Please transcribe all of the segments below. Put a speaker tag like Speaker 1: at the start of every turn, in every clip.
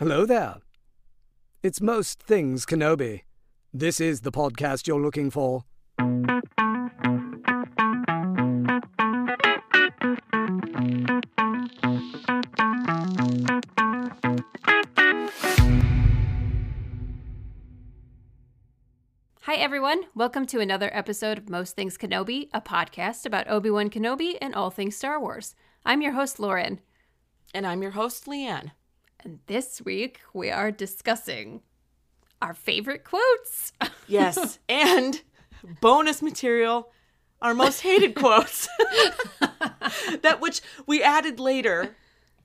Speaker 1: Hello there. It's Most Things Kenobi. This is the podcast you're looking for.
Speaker 2: Hi, everyone. Welcome to another episode of Most Things Kenobi, a podcast about Obi Wan Kenobi and all things Star Wars. I'm your host, Lauren.
Speaker 3: And I'm your host, Leanne.
Speaker 2: And this week we are discussing our favorite quotes.
Speaker 3: Yes. and bonus material, our most hated quotes. that which we added later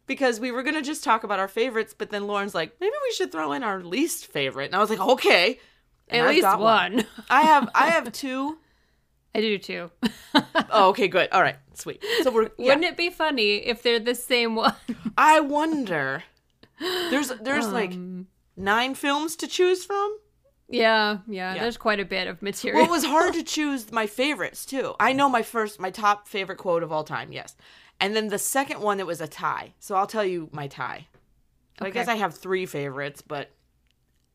Speaker 3: because we were going to just talk about our favorites, but then Lauren's like, maybe we should throw in our least favorite. And I was like, okay. And
Speaker 2: At
Speaker 3: I've
Speaker 2: least
Speaker 3: got
Speaker 2: one.
Speaker 3: I have I have two.
Speaker 2: I do too.
Speaker 3: Oh, okay, good. All right. Sweet. So we're yeah.
Speaker 2: Wouldn't it be funny if they're the same one?
Speaker 3: I wonder. There's there's like
Speaker 2: Um,
Speaker 3: nine films to choose from.
Speaker 2: yeah, yeah,
Speaker 3: Yeah.
Speaker 2: There's quite a bit of material.
Speaker 3: Well, it was hard to choose my favorites too. I know my first, my top favorite quote of all time, yes. And then the second one, it was a tie. So I'll tell you my tie. I guess I have three favorites, but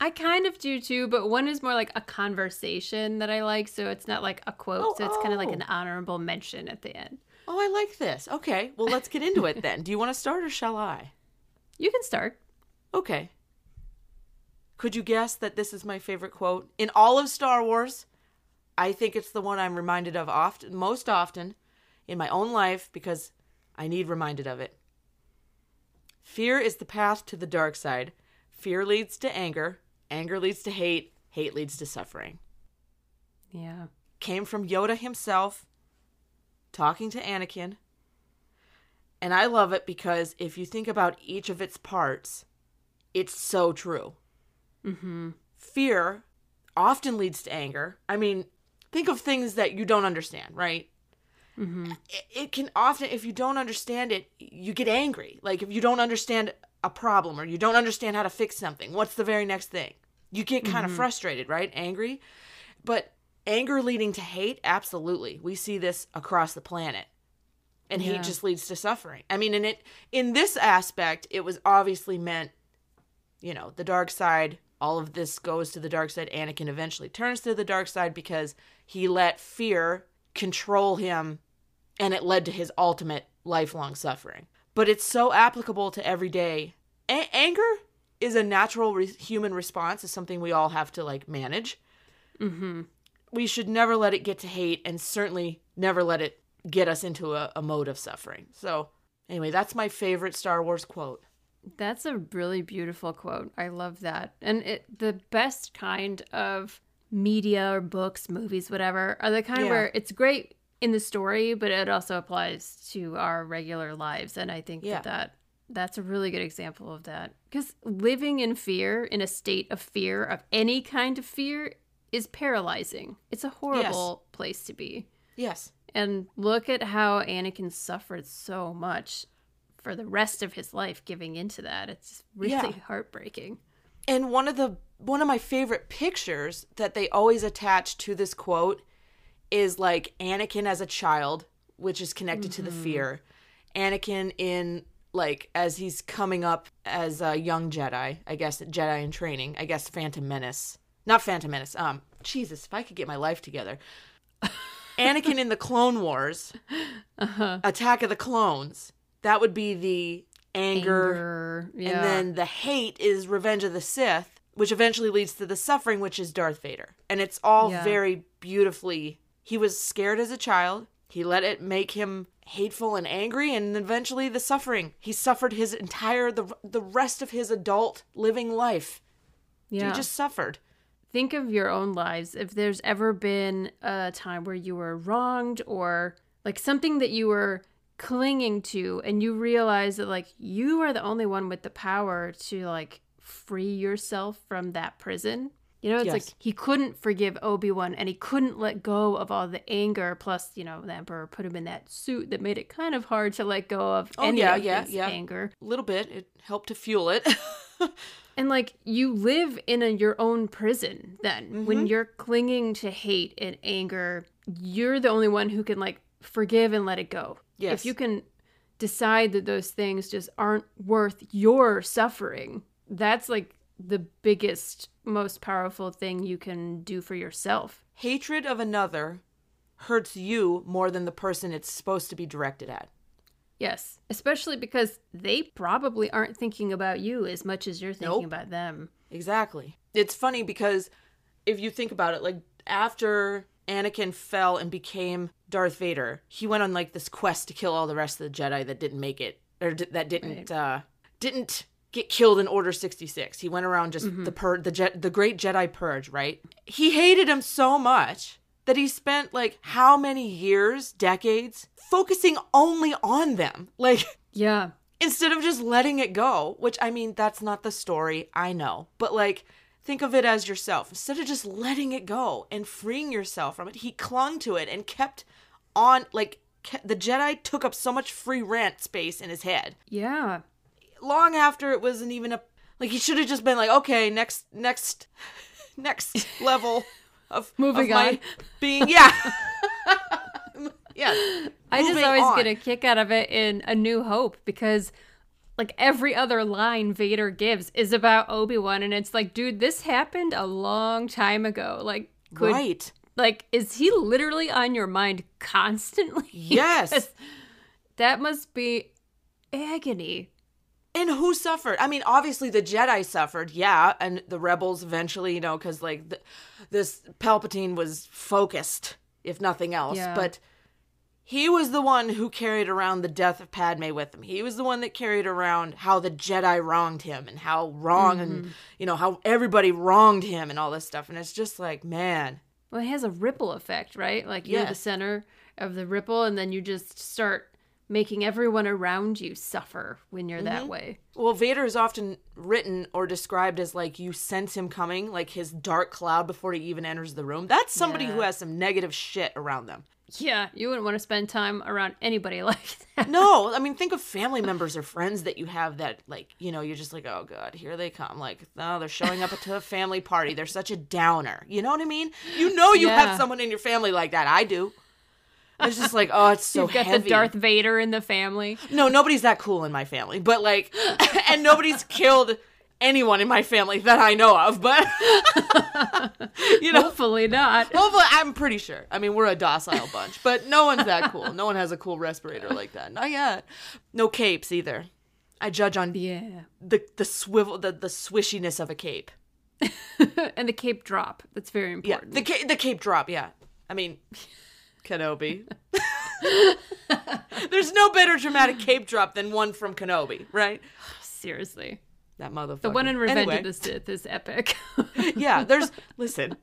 Speaker 2: I kind of do too, but one is more like a conversation that I like, so it's not like a quote.
Speaker 3: Oh,
Speaker 2: so it's kind of like
Speaker 3: oh.
Speaker 2: an honorable mention at the end.
Speaker 3: oh, I like this. Okay, well, let's get into it then. Do you want to start or shall I?
Speaker 2: You can start.
Speaker 3: Okay. Could you guess that this is my favorite quote in all of Star Wars? I think it's the one I'm reminded of often, most often in my own life because I need reminded of it. Fear is the path to the dark side. Fear leads to anger. Anger leads to hate. Hate leads to suffering.
Speaker 2: Yeah.
Speaker 3: Came from Yoda himself talking to Anakin. And I love it because if you think about each of its parts, it's so true
Speaker 2: Mm-hmm.
Speaker 3: fear often leads to anger. I mean, think of things that you don't understand, right?
Speaker 2: Mm-hmm.
Speaker 3: It, it can often, if you don't understand it, you get angry. Like if you don't understand a problem or you don't understand how to fix something, what's the very next thing? You get kind of frustrated, right? Angry. But anger leading to hate, absolutely. We see this across the planet. And
Speaker 2: Yeah.
Speaker 3: hate just leads to suffering. I mean, in it in this aspect, it was obviously meant you know, the dark side, all of this goes to the dark side. Anakin eventually turns to the dark side because he let fear control him and it led to his ultimate lifelong suffering. But it's so applicable to everyday A- anger is a natural re- human response, is something we all have to like manage.
Speaker 2: Mm-hmm.
Speaker 3: We should never let it get to hate and certainly never let it get us into a, a mode of suffering. So, anyway, that's my favorite Star Wars quote.
Speaker 2: That's a really beautiful quote. I love that. And it the best kind of media or books, movies, whatever, are the kind
Speaker 3: Yeah.
Speaker 2: where it's great in the story, but it also applies to our regular lives. And I think
Speaker 3: Yeah.
Speaker 2: that, that that's a really good example of that. Because living in fear, in a state of fear, of any kind of fear, is paralyzing. It's a horrible place to be.
Speaker 3: Yes.
Speaker 2: And look at how Anakin suffered so much for the rest of his life giving into that. It's really
Speaker 3: Yeah.
Speaker 2: heartbreaking.
Speaker 3: And one of the one of my favorite pictures that they always attach to this quote is like Anakin as a child, which is connected to the fear. Anakin in like as he's coming up as a young Jedi, I guess Jedi in training, I guess Phantom Menace. Not Phantom Menace. Um Jesus, if I could get my life together. Anakin in the Clone Wars,
Speaker 2: Uh-huh.
Speaker 3: Attack of the Clones. That would be the anger,
Speaker 2: Anger, yeah.
Speaker 3: and then the hate is Revenge of the Sith, which eventually leads to the suffering, which is Darth Vader. And it's all
Speaker 2: Yeah.
Speaker 3: very beautifully. He was scared as a child. He let it make him hateful and angry, and eventually the suffering. He suffered his entire the the rest of his adult living life.
Speaker 2: yeah.
Speaker 3: He just suffered.
Speaker 2: Think of your own lives. If there's ever been a time where you were wronged or like something that you were clinging to and you realize that like you are the only one with the power to like free yourself from that prison. You know, it's
Speaker 3: Yes.
Speaker 2: like he couldn't forgive Obi-Wan and he couldn't let go of all the anger plus, you know, the emperor put him in that suit that made it kind of hard to let go of
Speaker 3: Oh,
Speaker 2: any
Speaker 3: yeah,
Speaker 2: of
Speaker 3: yeah,
Speaker 2: his
Speaker 3: yeah.
Speaker 2: anger.
Speaker 3: A little bit. It helped to fuel it.
Speaker 2: And like you live in a, your own prison then.
Speaker 3: Mm-hmm.
Speaker 2: When you're clinging to hate and anger, you're the only one who can like forgive and let it go.
Speaker 3: Yes.
Speaker 2: If you can decide that those things just aren't worth your suffering, that's like the biggest, most powerful thing you can do for yourself.
Speaker 3: Hatred of another hurts you more than the person it's supposed to be directed at.
Speaker 2: Yes, especially because they probably aren't thinking about you as much as you're thinking
Speaker 3: Nope.
Speaker 2: about them.
Speaker 3: Exactly. It's funny because if you think about it, like after Anakin fell and became Darth Vader, he went on like this quest to kill all the rest of the Jedi that didn't make it or d- that didn't uh didn't get killed in Order 66. He went around just the pur- the Je- the great Jedi purge, right? He hated him so much that he spent like how many years, decades focusing only on them. Like
Speaker 2: Yeah.
Speaker 3: instead of just letting it go, which I mean, that's not the story, I know. But like, think of it as yourself. Instead of just letting it go and freeing yourself from it, he clung to it and kept on, like, ke- the Jedi took up so much free rant space in his head.
Speaker 2: Yeah.
Speaker 3: Long after it wasn't even a, like, he should have just been like, okay, next, next, next level of
Speaker 2: Moving
Speaker 3: of my
Speaker 2: on.
Speaker 3: being, yeah. yeah.
Speaker 2: I just always
Speaker 3: on.
Speaker 2: get a kick out of it in A New Hope because like every other line Vader gives is about Obi-Wan and it's like, dude, this happened a long time ago. Like could
Speaker 3: right.
Speaker 2: like is he literally on your mind constantly?
Speaker 3: Yes.
Speaker 2: that must be agony.
Speaker 3: And who suffered? I mean, obviously the Jedi suffered, yeah, and the rebels eventually, you know, because like th- this Palpatine was focused, if nothing else.
Speaker 2: Yeah.
Speaker 3: But he was the one who carried around the death of Padme with him. He was the one that carried around how the Jedi wronged him and how wrong and mm-hmm. you know how everybody wronged him and all this stuff. And it's just like, man,
Speaker 2: Well, it has a ripple effect, right? Like you're the center of the ripple and then you just start making everyone around you suffer when you're
Speaker 3: Mm-hmm.
Speaker 2: that way.
Speaker 3: Well, Vader is often written or described as like you sense him coming, like his dark cloud before he even enters the room. That's somebody who has some negative shit around them.
Speaker 2: Yeah, you wouldn't want to spend time around anybody like that.
Speaker 3: No, I mean, think of family members or friends that you have that, like, you know, you're just like, oh, God, here they come. Like, no, they're showing up to a family party. They're such a downer. You know what I mean? You know, you
Speaker 2: Yeah.
Speaker 3: have someone in your family like that. I do. It's just like, oh, it's so
Speaker 2: You've got
Speaker 3: heavy.
Speaker 2: the Darth Vader in the family.
Speaker 3: No, nobody's that cool in my family, but like, and nobody's killed anyone in my family that I know of, but you know,
Speaker 2: Hopefully not.
Speaker 3: hopefully, I'm pretty sure. I mean, we're a docile bunch, but no one's that cool. No one has a cool respirator like that. Not yet. No capes either. I judge on
Speaker 2: Yeah.
Speaker 3: the the swivel, the the swishiness of a cape.
Speaker 2: and the cape drop. That's very important.
Speaker 3: Yeah, the ca- the cape drop. Yeah, I mean, Kenobi. There's no better dramatic cape drop than one from Kenobi, right?
Speaker 2: Seriously.
Speaker 3: That motherfucker.
Speaker 2: The one in Revenge
Speaker 3: Anyway.
Speaker 2: of the Sith is epic.
Speaker 3: yeah, there's listen.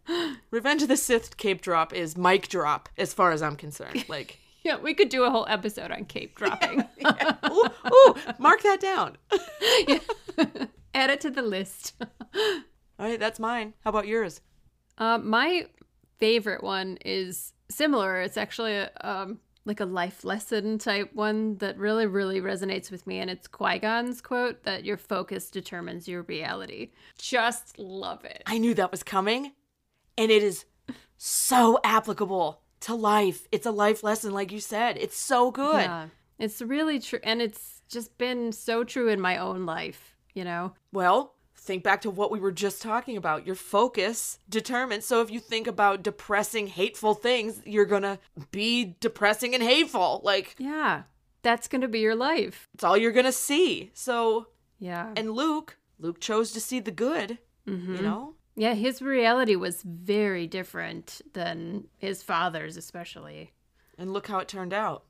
Speaker 3: Revenge of the Sith cape drop is mic drop as far as I'm concerned. Like,
Speaker 2: yeah, we could do a whole episode on cape dropping.
Speaker 3: ooh, ooh, mark that down.
Speaker 2: Add it to the list.
Speaker 3: All right, that's mine. How about yours?
Speaker 2: Uh, my favorite one is similar. It's actually a, um, like a life lesson type one that really, really resonates with me. And it's Qui Gon's quote that your focus determines your reality. Just love it.
Speaker 3: I knew that was coming, and it is so applicable to life. It's a life lesson, like you said. It's so good.
Speaker 2: Yeah, it's really true. And it's just been so true in my own life, you know?
Speaker 3: Well, think back to what we were just talking about. Your focus determines. So if you think about depressing, hateful things, you're going to be depressing and hateful. Like,
Speaker 2: Yeah, that's going to be your life.
Speaker 3: it's all you're going to see. So,
Speaker 2: Yeah.
Speaker 3: and Luke, Luke chose to see the good, you mm-hmm. know?
Speaker 2: Yeah, his reality was very different than his father's, especially.
Speaker 3: And look how it turned out.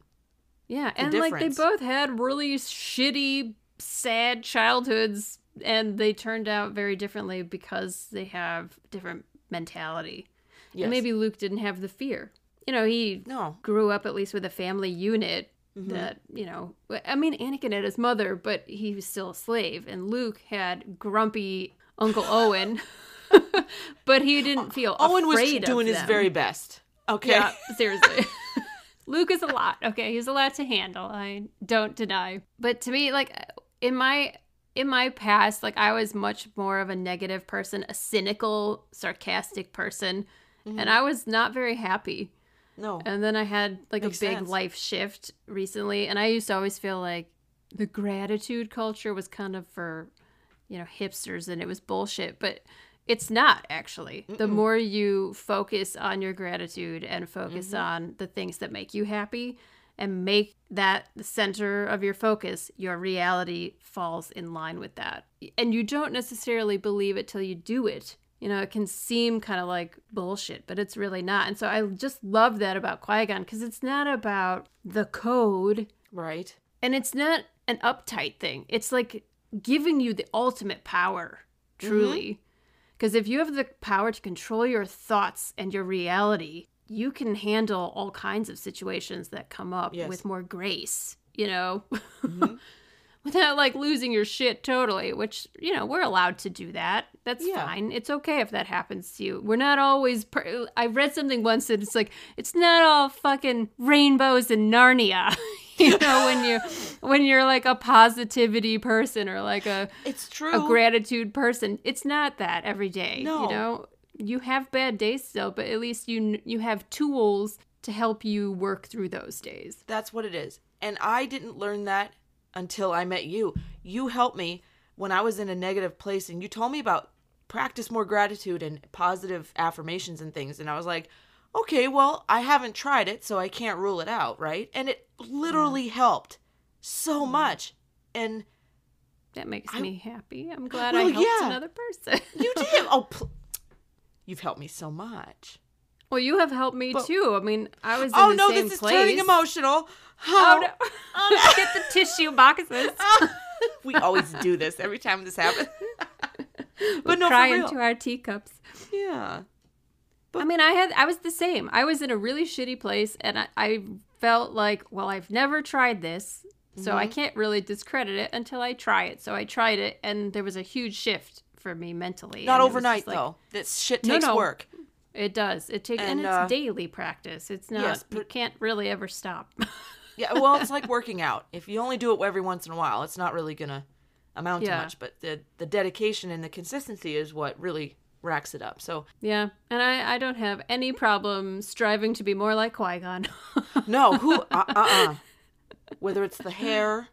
Speaker 2: Yeah, and like they both had really shitty, sad childhoods, and they turned out very differently because they have different mentality.
Speaker 3: Yes.
Speaker 2: And maybe Luke didn't have the fear. You know, he
Speaker 3: No.
Speaker 2: grew up at least with a family unit
Speaker 3: Mm-hmm.
Speaker 2: that, you know, I mean, Anakin had his mother, but he was still a slave, and Luke had grumpy Uncle Owen, but he didn't feel
Speaker 3: Owen was doing his very best. Okay.
Speaker 2: Yeah, seriously. Luke is a lot. Okay, he's a lot to handle. I don't deny. But to me, like in my in my past, like I was much more of a negative person, a cynical, sarcastic person,
Speaker 3: Mm-hmm.
Speaker 2: and I was not very happy.
Speaker 3: No.
Speaker 2: And then I had like
Speaker 3: Makes
Speaker 2: a big
Speaker 3: sense.
Speaker 2: life shift recently, and I used to always feel like the gratitude culture was kind of for you know, hipsters and it was bullshit, but it's not actually. The more you focus on your gratitude and focus
Speaker 3: Mm-hmm.
Speaker 2: on the things that make you happy and make that the center of your focus, your reality falls in line with that. And you don't necessarily believe it till you do it. You know, it can seem kind of like bullshit, but it's really not. And so I just love that about Qui Gon because it's not about the code
Speaker 3: Right.
Speaker 2: and it's not an uptight thing. It's like giving you the ultimate power, mm-hmm. truly. Because if you have the power to control your thoughts and your reality, you can handle all kinds of situations that come up
Speaker 3: Yes.
Speaker 2: with more grace, you know, mm-hmm. without like losing your shit totally, which, you know, we're allowed to do that. That's
Speaker 3: Yeah.
Speaker 2: fine. It's okay if that happens to you. We're not always. Per- I read something once that it's like, it's not all fucking rainbows and Narnia. you know, when you when you're like a positivity person or like a
Speaker 3: It's true.
Speaker 2: a gratitude person. It's not that every day.
Speaker 3: No.
Speaker 2: You know, you have bad days still, but at least you you have tools to help you work through those days.
Speaker 3: That's what it is. And I didn't learn that until I met you. You helped me when I was in a negative place and you told me about practice more gratitude and positive affirmations and things. And I was like, okay, well, I haven't tried it, so I can't rule it out, right? And it literally helped so much. And
Speaker 2: That makes
Speaker 3: I-
Speaker 2: me happy. I'm glad
Speaker 3: Well,
Speaker 2: I helped
Speaker 3: yeah.
Speaker 2: another person.
Speaker 3: you did. oh, pl- you've helped me so much.
Speaker 2: well, you have helped me
Speaker 3: But-
Speaker 2: too. I mean, I was in
Speaker 3: Oh no, this is
Speaker 2: place.
Speaker 3: turning emotional.
Speaker 2: Oh no! Get the tissue boxes.
Speaker 3: we always do this every time this happens. but no,
Speaker 2: Cry into our teacups.
Speaker 3: yeah.
Speaker 2: I mean, I had I was the same. I was in a really shitty place, and I, I felt like, well, I've never tried this, so
Speaker 3: Mm-hmm.
Speaker 2: I can't really discredit it until I try it. So I tried it, and there was a huge shift for me mentally.
Speaker 3: Not
Speaker 2: and
Speaker 3: overnight
Speaker 2: like-
Speaker 3: though. This shit
Speaker 2: No,
Speaker 3: takes
Speaker 2: no.
Speaker 3: work.
Speaker 2: It does. It takes, and,
Speaker 3: And,
Speaker 2: it's
Speaker 3: uh,
Speaker 2: daily practice. It's not.
Speaker 3: yes,
Speaker 2: you can't really ever stop.
Speaker 3: Yeah, well, it's like working out. If you only do it every once in a while, it's not really gonna amount to much. But the the dedication and the consistency is what really racks it up. So
Speaker 2: yeah, and I I don't have any problem striving to be more like Qui Gon.
Speaker 3: no, who uh uh uh. Whether it's the hair,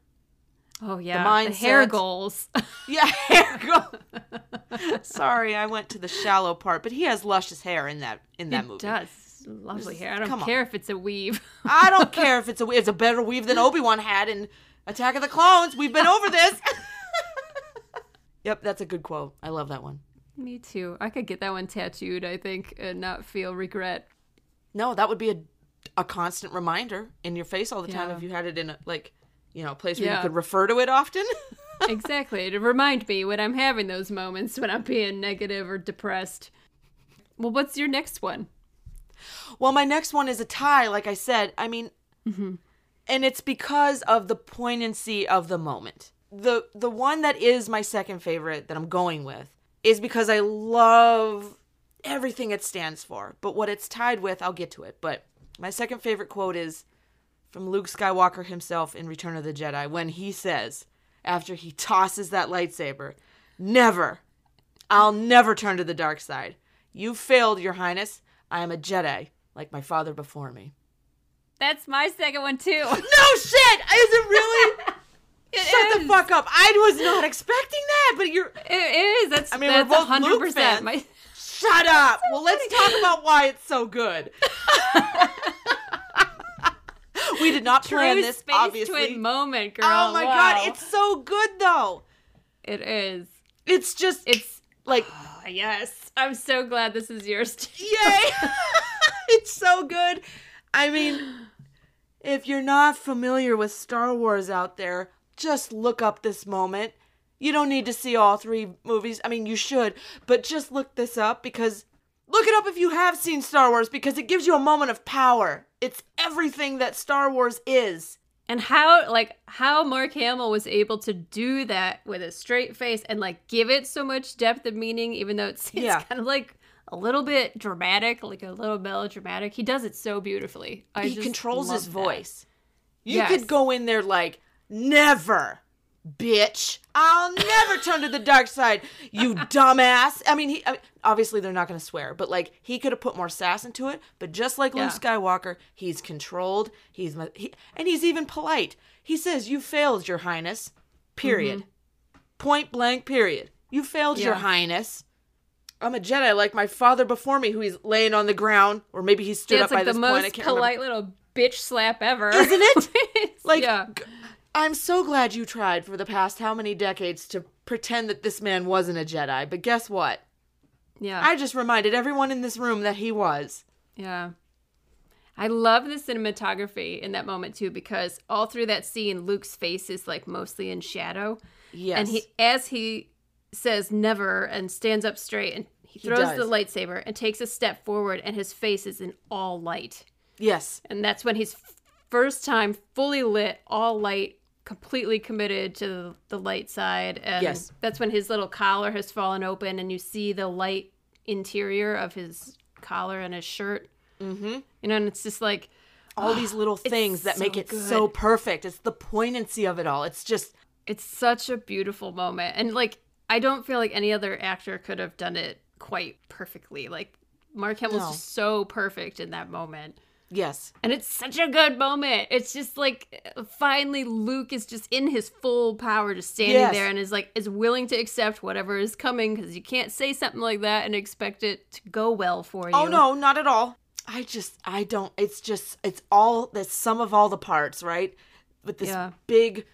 Speaker 2: oh yeah, the, hair
Speaker 3: mindset.
Speaker 2: goals.
Speaker 3: yeah, hair go. Sorry, I went to the shallow part, but he has luscious hair in that in that
Speaker 2: it
Speaker 3: movie.
Speaker 2: does. Lovely hair. I don't
Speaker 3: come on.
Speaker 2: care if it's a weave.
Speaker 3: I don't care if it's a it's a better weave than Obi Wan had in Attack of the Clones. We've been over this. yep, that's a good quote. I love that one.
Speaker 2: Me too. I could get that one tattooed, I think, and not feel regret.
Speaker 3: No, that would be a a constant reminder in your face all the time if you had it in a like you know a place where
Speaker 2: Yeah.
Speaker 3: you could refer to it often.
Speaker 2: exactly. To remind me when I'm having those moments when I'm being negative or depressed. Well, what's your next one?
Speaker 3: well, my next one is a tie. Like I said, I mean,
Speaker 2: Mm-hmm.
Speaker 3: and it's because of the poignancy of the moment. the The one that is my second favorite that I'm going with is because I love everything it stands for. But what it's tied with, I'll get to it. But my second favorite quote is from Luke Skywalker himself in Return of the Jedi when he says, after he tosses that lightsaber, Never, I'll never turn to the dark side. You failed, Your Highness. I am a Jedi, like my father before me.
Speaker 2: That's my second one too.
Speaker 3: No shit! Is it really?
Speaker 2: It
Speaker 3: Shut
Speaker 2: is.
Speaker 3: the fuck up. I was not expecting that, but you're.
Speaker 2: It is. That's
Speaker 3: I mean,
Speaker 2: that's
Speaker 3: we're both
Speaker 2: hundred
Speaker 3: Luke
Speaker 2: percent.
Speaker 3: fans.
Speaker 2: My
Speaker 3: Shut up. well, let's talk about why it's so good. we did not plan
Speaker 2: true
Speaker 3: this,
Speaker 2: space
Speaker 3: obviously.
Speaker 2: twin moment, oh girl.
Speaker 3: Oh my
Speaker 2: Wow.
Speaker 3: god, it's so good though.
Speaker 2: it is.
Speaker 3: It's just
Speaker 2: It's
Speaker 3: like ah,
Speaker 2: yes. I'm so glad this is yours. Too.
Speaker 3: Yay! it's so good. I mean, if you're not familiar with Star Wars out there, just look up this moment. You don't need to see all three movies. I mean, you should, but just look this up because look it up if you have seen Star Wars because it gives you a moment of power. It's everything that Star Wars is.
Speaker 2: And how like how Mark Hamill was able to do that with a straight face and like give it so much depth of meaning, even though it's, it's
Speaker 3: Yeah.
Speaker 2: kind of like a little bit dramatic, like a little melodramatic. He does it so beautifully. I
Speaker 3: he controls his
Speaker 2: that.
Speaker 3: voice. You
Speaker 2: Yes.
Speaker 3: could go in there like, never, bitch. I'll never turn to the dark side, you dumbass. I mean, he I mean, obviously they're not going to swear, but like he could have put more sass into it. But just like Luke Skywalker, he's controlled. He's he, and he's even polite. He says, "You failed, Your Highness." Period. Mm-hmm. Point blank, period. You failed, Your Highness. I'm a Jedi like my father before me, who he's laying on the ground, or maybe he stood
Speaker 2: Yeah,
Speaker 3: up
Speaker 2: it's
Speaker 3: by
Speaker 2: the
Speaker 3: this point. I
Speaker 2: most
Speaker 3: can't remember.
Speaker 2: polite little bitch slap ever.
Speaker 3: Isn't it? Like,
Speaker 2: yeah.
Speaker 3: g- I'm so glad you tried for the past how many decades to pretend that this man wasn't a Jedi, but guess what?
Speaker 2: Yeah.
Speaker 3: I just reminded everyone in this room that he was.
Speaker 2: Yeah. I love the cinematography in that moment too because all through that scene Luke's face is like mostly in shadow.
Speaker 3: Yes.
Speaker 2: And he as he says never and stands up straight and he throws
Speaker 3: does.
Speaker 2: the lightsaber and takes a step forward and his face is in all light.
Speaker 3: yes.
Speaker 2: And that's when he's f- first time fully lit, all light, completely committed to the, light side. And
Speaker 3: Yes.
Speaker 2: that's when his little collar has fallen open and you see the light interior of his collar and his shirt. Mm-hmm. You know, and it's just like,
Speaker 3: All these little things that make
Speaker 2: so
Speaker 3: it so perfect. It's the poignancy of it all. It's just
Speaker 2: it's such a beautiful moment. And like, I don't feel like any other actor could have done it quite perfectly. Like, Mark Hamill's
Speaker 3: No.
Speaker 2: just so perfect in that moment.
Speaker 3: Yes.
Speaker 2: And it's such a good moment. It's just like finally Luke is just in his full power, just standing
Speaker 3: Yes.
Speaker 2: there and is like is willing to accept whatever is coming because you can't say something like that and expect it to go well for you.
Speaker 3: Oh no, not at all. I just I don't it's just it's all the sum of all the parts, right? With this
Speaker 2: Yeah.
Speaker 3: big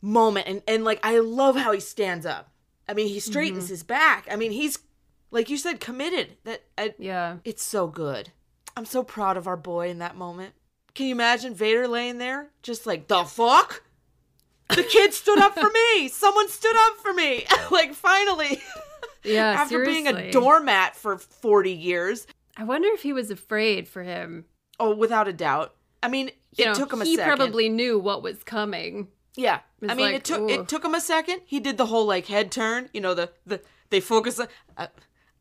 Speaker 3: moment and and like I love how he stands up. I mean, he straightens
Speaker 2: Mm-hmm.
Speaker 3: his back. I mean, he's like you said committed. That I,
Speaker 2: Yeah.
Speaker 3: it's so good. I'm so proud of our boy in that moment. Can you imagine Vader laying there just like the fuck? The kid stood up for me. Someone stood up for me. like finally.
Speaker 2: Yeah.
Speaker 3: After being a doormat for 40 years.
Speaker 2: I wonder if he was afraid for him.
Speaker 3: Oh, without a doubt. I mean,
Speaker 2: You
Speaker 3: it
Speaker 2: know,
Speaker 3: took him a second.
Speaker 2: he probably knew what was coming.
Speaker 3: yeah.
Speaker 2: was
Speaker 3: I mean,
Speaker 2: like,
Speaker 3: it took it took him a second. He did the whole like head turn. You know, the the they focus. On, I,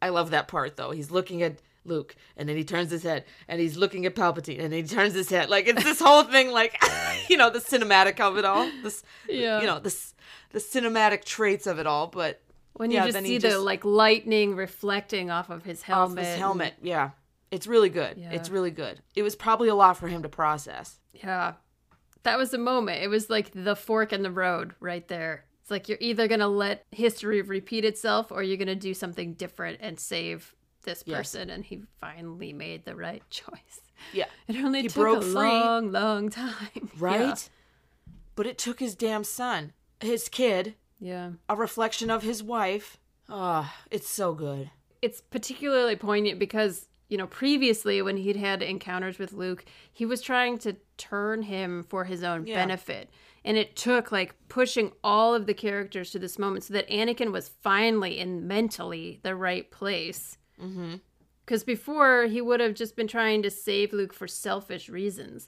Speaker 3: I love that part though. He's looking at Luke, and then he turns his head, and he's looking at Palpatine, and he turns his head. Like it's this whole thing, like you know, the cinematic of it all. This,
Speaker 2: Yeah.
Speaker 3: you know, this the cinematic traits of it all. But
Speaker 2: When you
Speaker 3: Yeah,
Speaker 2: just
Speaker 3: then he
Speaker 2: see the like lightning reflecting off of his
Speaker 3: off
Speaker 2: helmet.
Speaker 3: his helmet, yeah, it's really good.
Speaker 2: Yeah.
Speaker 3: It's really good. It was probably a lot for him to process.
Speaker 2: Yeah. That was a moment. It was like the fork in the road right there. It's like you're either going to let history repeat itself or you're going to do something different and save this
Speaker 3: Yes.
Speaker 2: person. And he finally made the right choice.
Speaker 3: Yeah.
Speaker 2: It only
Speaker 3: He
Speaker 2: took
Speaker 3: broke
Speaker 2: a
Speaker 3: free.
Speaker 2: long, long time.
Speaker 3: right? But it took his damn son, his kid,
Speaker 2: Yeah. yeah.
Speaker 3: a reflection of his wife. Ah, it's so good.
Speaker 2: It's particularly poignant because, you know, previously when he'd had encounters with Luke, he was trying to turn him for his own
Speaker 3: Yeah.
Speaker 2: benefit. And it took like pushing all of the characters to this moment so that Anakin was finally in mentally the right place.
Speaker 3: Mm-hmm.
Speaker 2: Because before he would have just been trying to save Luke for selfish reasons.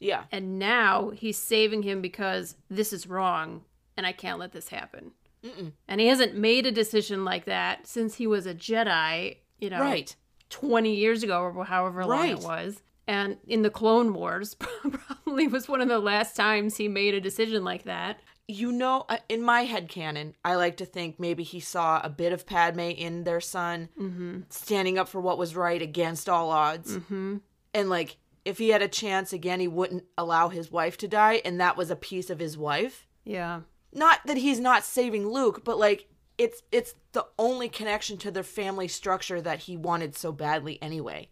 Speaker 3: Yeah.
Speaker 2: And now he's saving him because this is wrong and I can't let this happen.
Speaker 3: Mm-mm.
Speaker 2: And he hasn't made a decision like that since he was a Jedi, you know,
Speaker 3: Right.
Speaker 2: 20 years ago or however long
Speaker 3: Right.
Speaker 2: it was. And in the Clone Wars, probably was one of the last times he made a decision like that.
Speaker 3: You know, uh, in my head canon, I like to think maybe he saw a bit of Padme in their son
Speaker 2: Mm-hmm.
Speaker 3: standing up for what was right against all odds.
Speaker 2: Mm-hmm.
Speaker 3: And like, if he had a chance again, he wouldn't allow his wife to die, and that was a piece of his wife.
Speaker 2: Yeah.
Speaker 3: Not that he's not saving Luke, but like it's it's the only connection to their family structure that he wanted so badly anyway.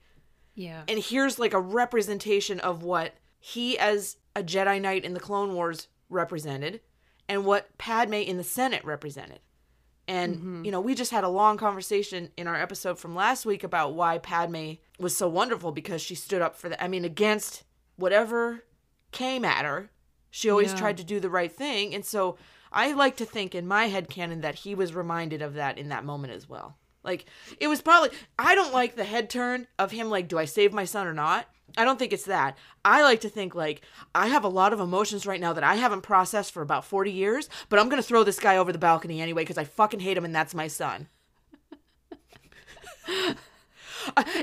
Speaker 2: Yeah.
Speaker 3: And here's like a representation of what he as a Jedi Knight in the Clone Wars represented and what Padme in the Senate represented. And mm-hmm. you know, we just had a long conversation in our episode from last week about why Padme was so wonderful because she stood up for the I mean against whatever came at her. She always
Speaker 2: Yeah.
Speaker 3: tried to do the right thing, and so I like to think in my head canon that he was reminded of that in that moment as well. Like it was probably I don't like the head turn of him like do I save my son or not? I don't think it's that. I like to think like I have a lot of emotions right now that I haven't processed for about 40 years, but I'm going to throw this guy over the balcony anyway cuz I fucking hate him and that's my son.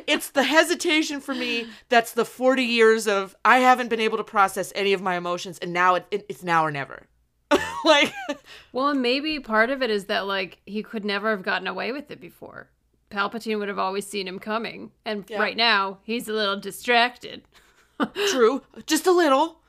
Speaker 3: It's the hesitation for me that's the 40 years of I haven't been able to process any of my emotions and now it, it, it's now or never. like
Speaker 2: Well, maybe part of it is that like he could never have gotten away with it before. Palpatine would have always seen him coming, and
Speaker 3: Yeah.
Speaker 2: right now he's a little distracted.
Speaker 3: True, just a little.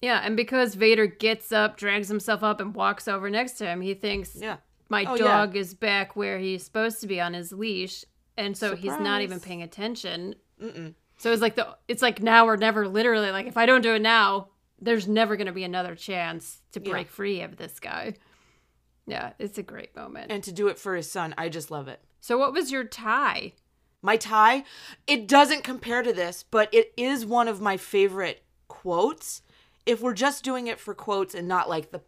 Speaker 2: Yeah, and because Vader gets up, drags himself up, and walks over next to him, he thinks,
Speaker 3: Yeah.
Speaker 2: my
Speaker 3: Oh, yeah.
Speaker 2: dog is back where he's supposed to be on his leash, and so he's not even paying attention.
Speaker 3: Mm-mm.
Speaker 2: So it's like the it's like now or never. Literally, like if I don't do it now, there's never going to be another chance to
Speaker 3: Yeah.
Speaker 2: break free of this guy. Yeah, it's a great moment.
Speaker 3: And to do it for his son, I just love it.
Speaker 2: So, what was your tie?
Speaker 3: My tie, it doesn't compare to this, but it is one of my favorite quotes. If we're just doing it for quotes and not like the,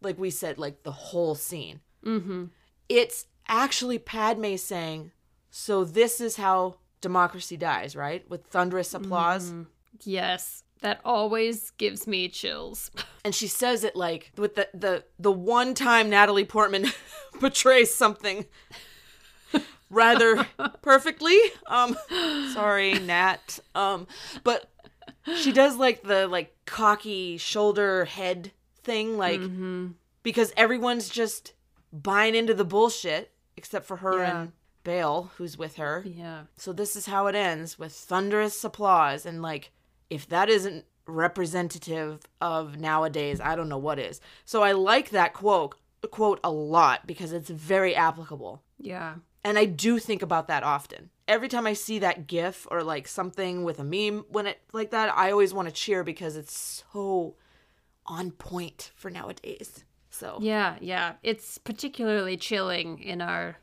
Speaker 3: like we said, like the whole scene,
Speaker 2: Mm-hmm.
Speaker 3: it's actually Padme saying, So this is how democracy dies, right? With thunderous applause.
Speaker 2: Mm-hmm. Yes, that always gives me chills.
Speaker 3: And she says it like with the, the, the one time Natalie Portman portrays something rather perfectly. Um, sorry, Nat. Um, but she does like the like cocky shoulder head thing, like
Speaker 2: Mm-hmm.
Speaker 3: because everyone's just buying into the bullshit except for her
Speaker 2: Yeah.
Speaker 3: and Bail, who's with her.
Speaker 2: Yeah.
Speaker 3: So this is how it ends with thunderous applause and like if that isn't representative of nowadays, I don't know what is. So I like that quote quote a lot because it's very applicable.
Speaker 2: Yeah.
Speaker 3: And I do think about that often. Every time I see that gif or like something with a meme when it like that, I always want to cheer because it's so on point for nowadays. So
Speaker 2: Yeah, yeah. It's particularly chilling in our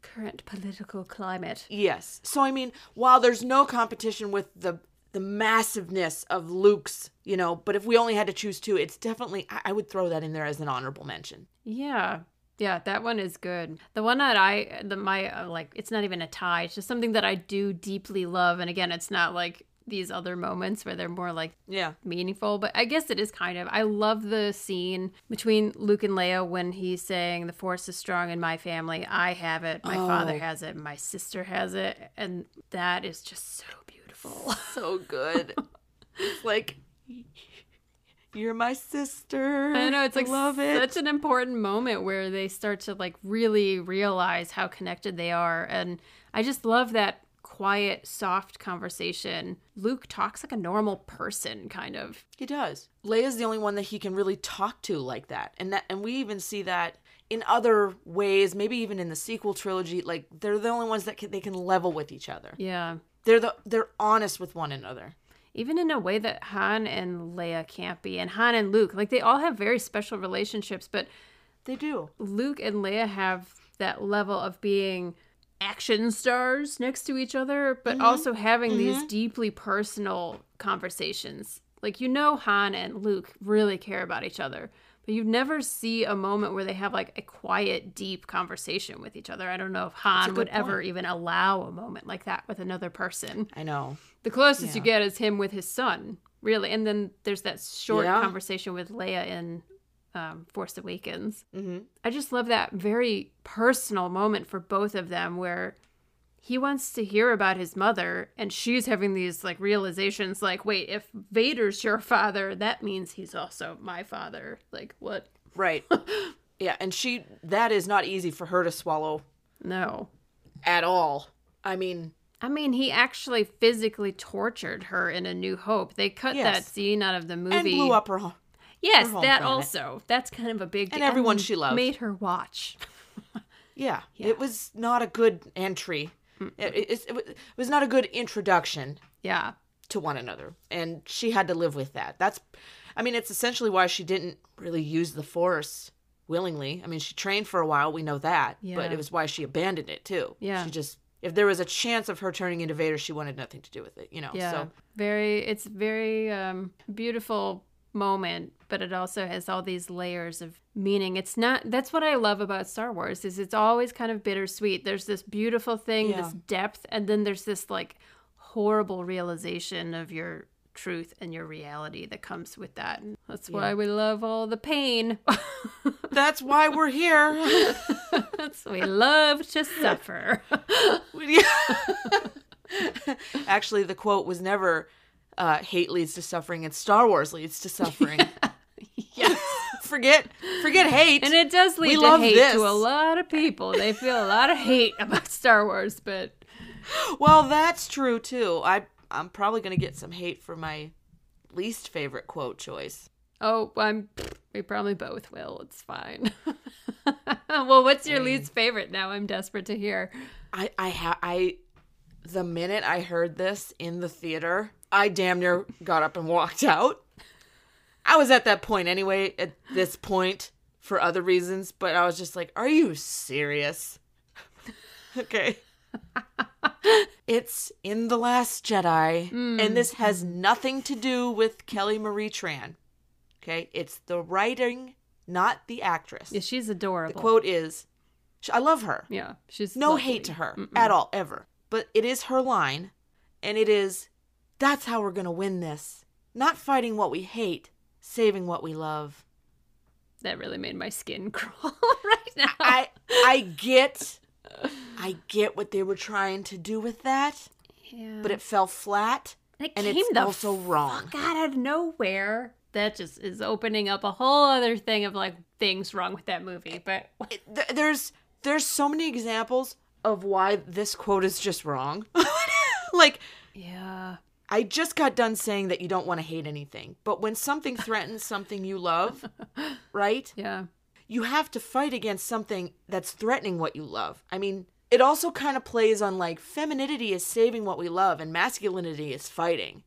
Speaker 2: current political climate.
Speaker 3: Yes. So I mean, while there's no competition with the the massiveness of Luke's, you know, but if we only had to choose two, it's definitely I, I would throw that in there as an honorable mention.
Speaker 2: Yeah. Yeah, that one is good. The one that I, the my uh, like, it's not even a tie. It's just something that I do deeply love. And again, it's not like these other moments where they're more like
Speaker 3: Yeah.
Speaker 2: meaningful, but I guess it is kind of. I love the scene between Luke and Leia when he's saying, The force is strong in my family. I have it. My father
Speaker 3: Oh.
Speaker 2: has it. My sister has it. And that is just so beautiful.
Speaker 3: So good. it's like you're my sister.
Speaker 2: I know it's like
Speaker 3: love it.
Speaker 2: such an important moment where they start to like really realize how connected they are and I just love that quiet soft conversation. Luke talks like a normal person kind of.
Speaker 3: He does. Leia's the only one that he can really talk to like that. And that and we even see that in other ways, maybe even in the sequel trilogy, like they're the only ones that can, they can level with each other.
Speaker 2: Yeah.
Speaker 3: They're the they're honest with one another.
Speaker 2: Even in a way that Han and Leia can't be and Han and Luke, like they all have very special relationships, but
Speaker 3: They do.
Speaker 2: Luke and Leia have that level of being action stars next to each other, but mm-hmm. also having mm-hmm. these deeply personal conversations. Like, you know, Han and Luke really care about each other, but you never see a moment where they have like a quiet, deep conversation with each other. I don't know if Han would ever even allow a moment like that with another person.
Speaker 3: I know.
Speaker 2: The closest you get is him with his son, really. And then there's that short
Speaker 3: Yeah.
Speaker 2: conversation with Leia in um, Force Awakens.
Speaker 3: hmm
Speaker 2: I just love that very personal moment for both of them where he wants to hear about his mother and she's having these like realizations like wait if Vader's your father that means he's also my father. Like what?
Speaker 3: Right. yeah, and she that is not easy for her to swallow.
Speaker 2: No.
Speaker 3: At all. I mean,
Speaker 2: I mean he actually physically tortured her in a new hope. They cut that scene out of the movie.
Speaker 3: and blew up her home.
Speaker 2: yes
Speaker 3: her
Speaker 2: that also. That's kind of a big
Speaker 3: And everyone she loved.
Speaker 2: made her watch.
Speaker 3: Yeah, it was not a good entry. It, it, it, was- not a good introduction
Speaker 2: yeah
Speaker 3: to one another, and she had to live with that. That's, I mean, it's essentially why she didn't really use the Force willingly. I mean, she trained for a while, we know that,
Speaker 2: Yeah.
Speaker 3: but it was why she abandoned it too.
Speaker 2: Yeah.
Speaker 3: she just if there was a chance of her turning into Vader, she wanted nothing to do with it. You know,
Speaker 2: Yeah.
Speaker 3: so
Speaker 2: Very it's very um beautiful moment, but it also has all these layers of meaning. It's not that's what I love about Star Wars is it's always kind of bittersweet. There's this beautiful thing,
Speaker 3: Yeah.
Speaker 2: this depth, and then there's this like horrible realization of your truth and your reality that comes with that. And that's why we love all the pain.
Speaker 3: that's why we're here.
Speaker 2: that's we love to suffer.
Speaker 3: Actually, the quote was never uh, "hate leads to suffering," and Star Wars leads to suffering. forget, forget hate.
Speaker 2: And it does lead
Speaker 3: We
Speaker 2: to hate
Speaker 3: this.
Speaker 2: to a lot of people. They feel a lot of hate about Star Wars, but
Speaker 3: well, that's true too. I I'm probably gonna get some hate for my least favorite quote choice.
Speaker 2: Oh, I'm. We probably both will. It's fine. well, what's your least favorite? Now I'm desperate to hear.
Speaker 3: I I ha- I the minute I heard this in the theater, I damn near got up and walked out. I was at that point anyway, at this point for other reasons, but I was just like, "Are you serious?" okay. it's in The Last Jedi, and this hmm. has nothing to do with Kelly Marie Tran. Okay? It's the writing, not the actress.
Speaker 2: Yeah, she's adorable.
Speaker 3: the quote is, I love her.
Speaker 2: Yeah, she's
Speaker 3: No
Speaker 2: lovely.
Speaker 3: hate to her at all, ever. But it is her line, and it is, that's how we're going to win this. Not fighting what we hate, saving what we love.
Speaker 2: That really made my skin crawl right now.
Speaker 3: I I get I get what they were trying to do with that,
Speaker 2: yeah.
Speaker 3: but it fell flat
Speaker 2: it
Speaker 3: and
Speaker 2: came
Speaker 3: it's
Speaker 2: the
Speaker 3: also wrong.
Speaker 2: fuck out of nowhere. That just is opening up a whole other thing of like things wrong with that movie. But
Speaker 3: It- th- there's there's so many examples of why this quote is just wrong. like
Speaker 2: yeah,
Speaker 3: I just got done saying that you don't want to hate anything, but when something threatens something you love, right?
Speaker 2: yeah,
Speaker 3: You have to fight against something that's threatening what you love. I mean, it also kind of plays on like femininity is saving what we love and masculinity is fighting,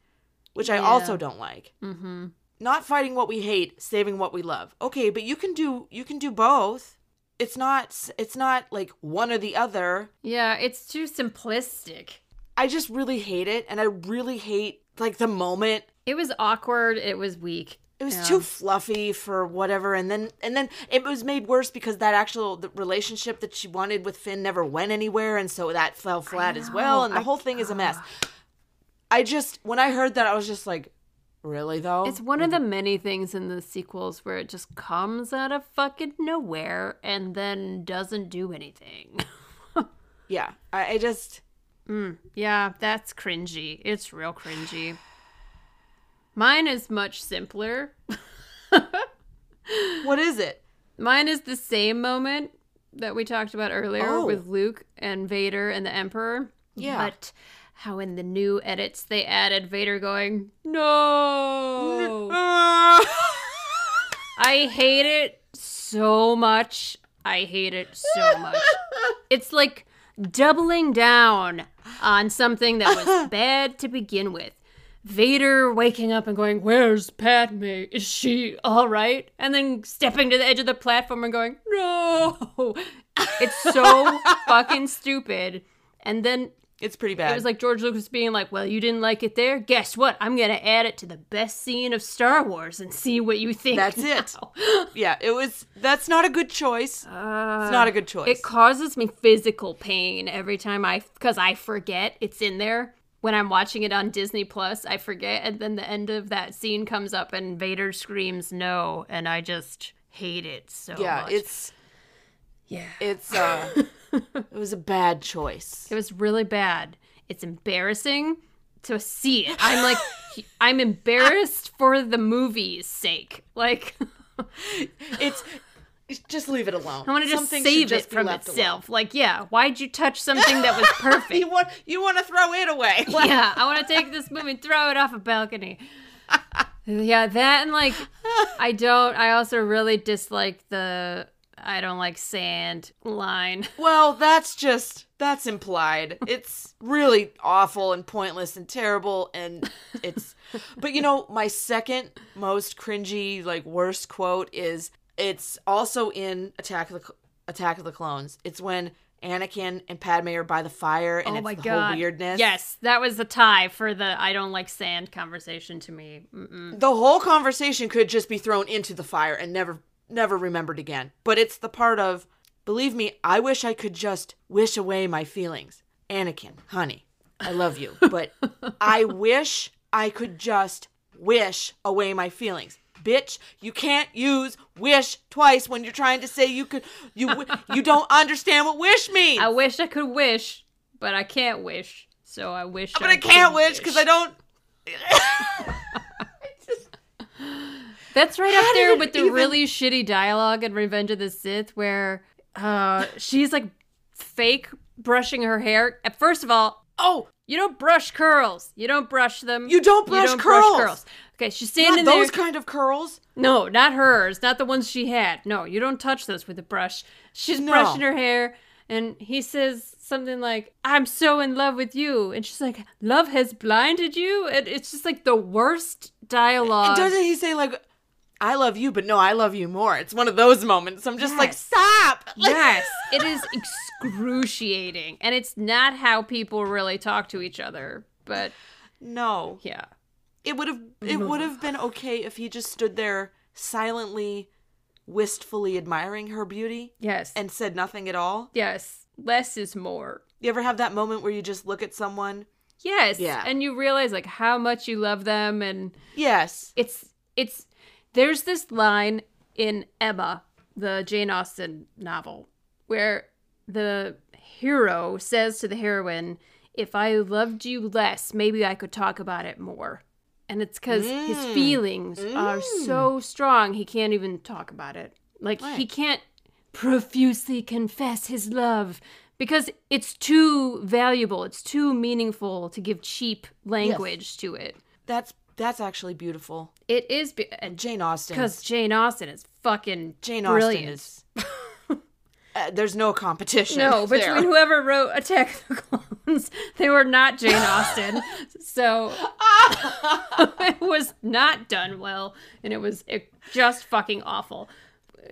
Speaker 3: which I also don't like.
Speaker 2: mm-hmm.
Speaker 3: Not fighting what we hate, saving what we love. Okay, but you can do you can do both. It's not it's not like one or the other.
Speaker 2: yeah. It's too simplistic.
Speaker 3: I just really hate it and I really hate like the moment
Speaker 2: It was awkward. It was weak.
Speaker 3: It was
Speaker 2: Yeah.
Speaker 3: too fluffy for whatever, and then and then it was made worse because that actual the relationship that she wanted with Finn never went anywhere, and so that fell flat as well, and the
Speaker 2: I-
Speaker 3: whole thing is a mess. I just when I heard that, I was just like, really though?
Speaker 2: It's one of the many things in the sequels where it just comes out of fucking nowhere and then doesn't do anything.
Speaker 3: yeah, I, I just Mm,
Speaker 2: yeah, that's cringy. It's real cringy. Mine is much simpler.
Speaker 3: what is it?
Speaker 2: Mine is the same moment that we talked about earlier
Speaker 3: Oh.
Speaker 2: with Luke and Vader and the Emperor.
Speaker 3: Yeah.
Speaker 2: But how in the new edits they added Vader going, No. I hate it so much. I hate it so much. It's like doubling down on something that was bad to begin with. Vader waking up and going, Where's Padme? Is she all right? And then stepping to the edge of the platform and going, No. It's so fucking stupid. And then
Speaker 3: it's pretty bad.
Speaker 2: it was like George Lucas being like, "Well, you didn't like it there. Guess what? I'm gonna add it to the best scene of Star Wars and see what you think."
Speaker 3: That's it. yeah, it was. That's not a good choice.
Speaker 2: Uh,
Speaker 3: it's not a good choice.
Speaker 2: It causes me physical pain every time I, because I forget it's in there. When I'm watching it on Disney Plus, I forget, and then the end of that scene comes up and Vader screams "No," and I just hate it so
Speaker 3: yeah,
Speaker 2: much.
Speaker 3: it's
Speaker 2: yeah,
Speaker 3: it's uh, it was a bad choice.
Speaker 2: It was really bad. It's embarrassing to see it. I'm like, I'm embarrassed for the movie's sake. Like,
Speaker 3: It's. Just leave it alone.
Speaker 2: I want to just
Speaker 3: should
Speaker 2: save it
Speaker 3: just be
Speaker 2: from itself. Like, yeah, why'd you touch something that was perfect?
Speaker 3: you want you want to throw it away.
Speaker 2: yeah, I want to take this movie and throw it off a balcony. yeah, that and like, I don't. I also really dislike the I don't like sand line.
Speaker 3: Well, that's just that's implied. It's really awful and pointless and terrible and it's but you know, my second most cringy like worst quote is it's also in Attack of the Attack of the Clones. It's when Anakin and Padme are by the fire and
Speaker 2: oh
Speaker 3: it's
Speaker 2: my
Speaker 3: the
Speaker 2: god!
Speaker 3: whole weirdness.
Speaker 2: Yes, that was a tie for the I don't like sand conversation to me. Mm-mm.
Speaker 3: The whole conversation could just be thrown into the fire and never never remembered again. But it's the part of believe me, I wish I could just wish away my feelings. Anakin, honey, I love you, but I wish I could just wish away my feelings. Bitch, you can't use wish twice when you're trying to say you could you you don't understand what wish means.
Speaker 2: I wish I could wish, but I can't wish. So I wish.
Speaker 3: but I can't wish because I don't
Speaker 2: That's right
Speaker 3: How
Speaker 2: up there with the
Speaker 3: even-
Speaker 2: really shitty dialogue in Revenge of the Sith, where uh, she's like fake brushing her hair. First of all,
Speaker 3: Oh,
Speaker 2: You don't brush curls. You don't brush them.
Speaker 3: You don't brush curls.
Speaker 2: Okay, she's standing not
Speaker 3: those
Speaker 2: there.
Speaker 3: kind of curls.
Speaker 2: No, not hers. Not the ones she had. No, you don't touch those with a brush. She's
Speaker 3: No.
Speaker 2: brushing her hair, and he says something like, I'm so in love with you. And she's like, Love has blinded you? And it's just like the worst dialogue.
Speaker 3: Doesn't he say like, "I love you, but no, I love you more"? It's one of those moments. I'm just like, stop.
Speaker 2: Yes, it is excruciating. And it's not how people really talk to each other. But
Speaker 3: no,
Speaker 2: yeah.
Speaker 3: it would have it would have been okay if he just stood there silently, wistfully admiring her beauty
Speaker 2: Yes.
Speaker 3: and said nothing at all.
Speaker 2: yes. Less is more.
Speaker 3: You ever have that moment where you just look at someone?
Speaker 2: Yes.
Speaker 3: Yeah.
Speaker 2: And you realize like how much you love them and
Speaker 3: Yes.
Speaker 2: it's it's there's this line in Emma, the Jane Austen novel, where the hero says to the heroine, "If I loved you less, maybe I could talk about it more." And it's his
Speaker 3: Mm.
Speaker 2: feelings are so strong, he can't even talk about it. Like he can't profusely confess his love because it's too valuable, it's too meaningful to give cheap language to it.
Speaker 3: That's that's actually beautiful.
Speaker 2: It is be- and
Speaker 3: Jane Austen.
Speaker 2: because Jane Austen is fucking
Speaker 3: Jane
Speaker 2: brilliant.
Speaker 3: Austen is. Uh, there's no competition.
Speaker 2: no,
Speaker 3: there.
Speaker 2: between whoever wrote Attack of the Clones, they were not Jane Austen, so it was not done well, and it was it, just fucking awful.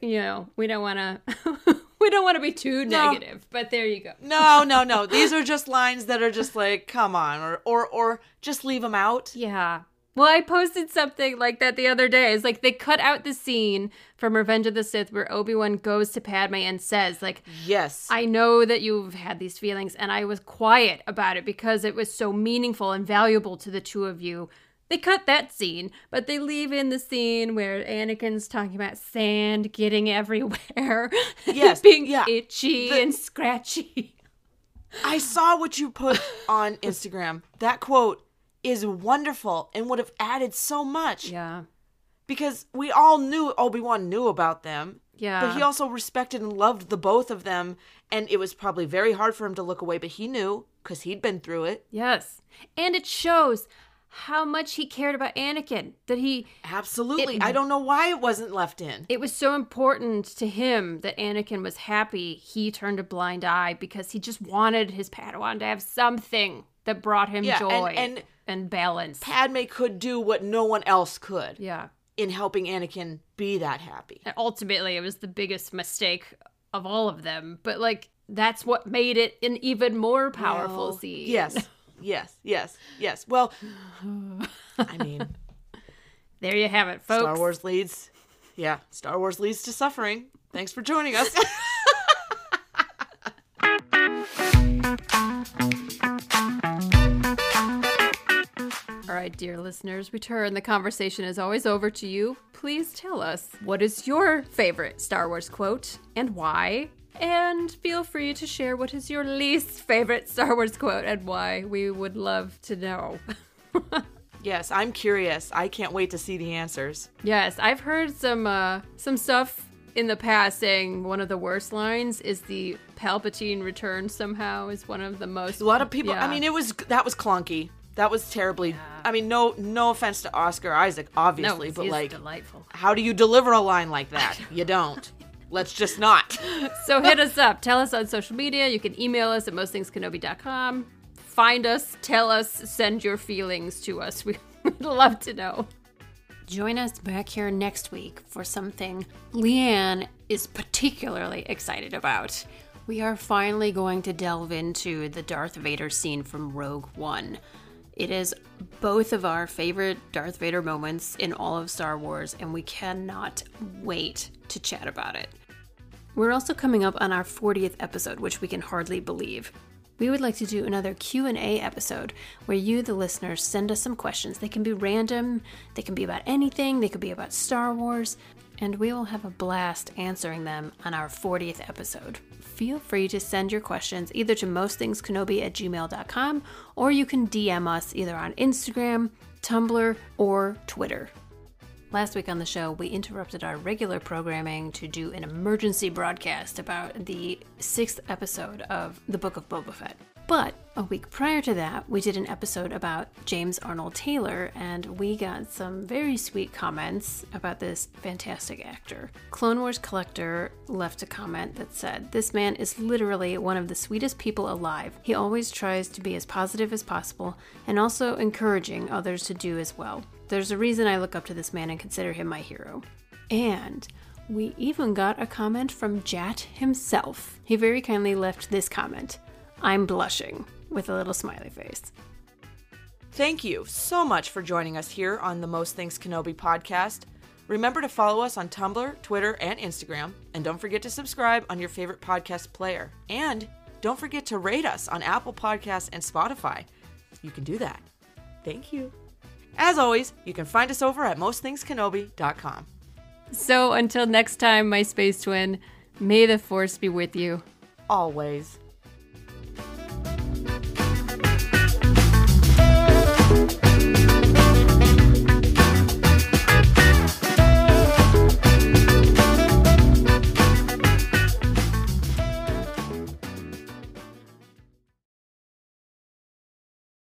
Speaker 2: You know, we don't want to, we don't want to be too
Speaker 3: No.
Speaker 2: negative, but there you go.
Speaker 3: No, no, no. These are just lines that are just like, come on, or or or just leave them out.
Speaker 2: Yeah. Well, I posted something like that the other day. It's like they cut out the scene from Revenge of the Sith where Obi Wan goes to Padme and says, like,
Speaker 3: Yes.
Speaker 2: I know that you've had these feelings, and I was quiet about it because it was so meaningful and valuable to the two of you. They cut that scene, but they leave in the scene where Anakin's talking about sand getting everywhere,
Speaker 3: Yes,
Speaker 2: being
Speaker 3: yeah.
Speaker 2: itchy
Speaker 3: The-
Speaker 2: and scratchy.
Speaker 3: I saw what you put on Instagram. That quote is wonderful and would have added so much
Speaker 2: Yeah,
Speaker 3: because we all knew Obi-Wan knew about them.
Speaker 2: yeah.
Speaker 3: But he also respected and loved the both of them and it was probably very hard for him to look away, but he knew cuz he'd been through it.
Speaker 2: yes, and it shows how much he cared about Anakin. That he
Speaker 3: Absolutely.
Speaker 2: It-
Speaker 3: I don't know why it wasn't left in.
Speaker 2: it was so important to him that Anakin was happy he turned a blind eye because he just wanted his Padawan to have something that brought him
Speaker 3: Yeah,
Speaker 2: joy
Speaker 3: and-
Speaker 2: and balance.
Speaker 3: Padme could do what no one else could
Speaker 2: yeah.
Speaker 3: in helping Anakin be that happy.
Speaker 2: And ultimately, it was the biggest mistake of all of them, but like that's what made it an even more powerful
Speaker 3: Well,
Speaker 2: scene.
Speaker 3: Yes. Yes. Yes. Yes. Well, I mean,
Speaker 2: There you have it, folks.
Speaker 3: Star Wars leads. Yeah, Star Wars leads to suffering. Thanks for joining us.
Speaker 2: right, dear listeners, we turn the conversation is always over to you. Please tell us what is your favorite Star Wars quote and why? And feel free to share what is your least favorite Star Wars quote and why. We would love to know.
Speaker 3: yes, I'm curious. I can't wait to see the answers.
Speaker 2: yes, I've heard some uh, some stuff in the past saying one of the worst lines is the Palpatine return somehow is one of the most.
Speaker 3: A lot of people.
Speaker 2: Yeah.
Speaker 3: I mean, it was that was clunky. That was terribly. I mean, no, no offense to Oscar Isaac, obviously,
Speaker 2: it's
Speaker 3: but like,
Speaker 2: delightful.
Speaker 3: how do you deliver a line like that? You don't. Let's just not.
Speaker 2: So hit us up. Tell us on social media. You can email us at mostthingskenobi.com. Find us, tell us, send your feelings to us. We would love to know. Join us back here next week for something Leanne is particularly excited about. We are finally going to delve into the Darth Vader scene from Rogue One. It is both of our favorite Darth Vader moments in all of Star Wars, and we cannot wait to chat about it. We're also coming up on our 40th episode, which we can hardly believe. We would like to do another Q&A episode where you the listeners send us some questions. They can be random, they can be about anything, they could be about Star Wars, and we will have a blast answering them on our 40th episode. Feel free to send your questions either to mostthingskenobi at gmail.com or you can DM us either on Instagram, Tumblr, or Twitter. Last week on the show, we interrupted our regular programming to do an emergency broadcast about the sixth episode of The Book of Boba Fett. But a week prior to that, we did an episode about James Arnold Taylor, and we got some very sweet comments about this fantastic actor. Clone Wars Collector left a comment that said, This man is literally one of the sweetest people alive. He always tries to be as positive as possible and also encouraging others to do as well. There's a reason I look up to this man and consider him my hero. And we even got a comment from Jat himself. He very kindly left this comment I'm blushing, with a little smiley face.
Speaker 3: Thank you so much for joining us here on the Most Things Kenobi podcast. Remember to follow us on Tumblr, Twitter, and Instagram. And don't forget to subscribe on your favorite podcast player. And don't forget to rate us on Apple Podcasts and Spotify. You can do that. Thank you. As always, you can find us over at mostthingskenobi.com.
Speaker 2: So until next time, my space twin, may the force be with you.
Speaker 3: Always.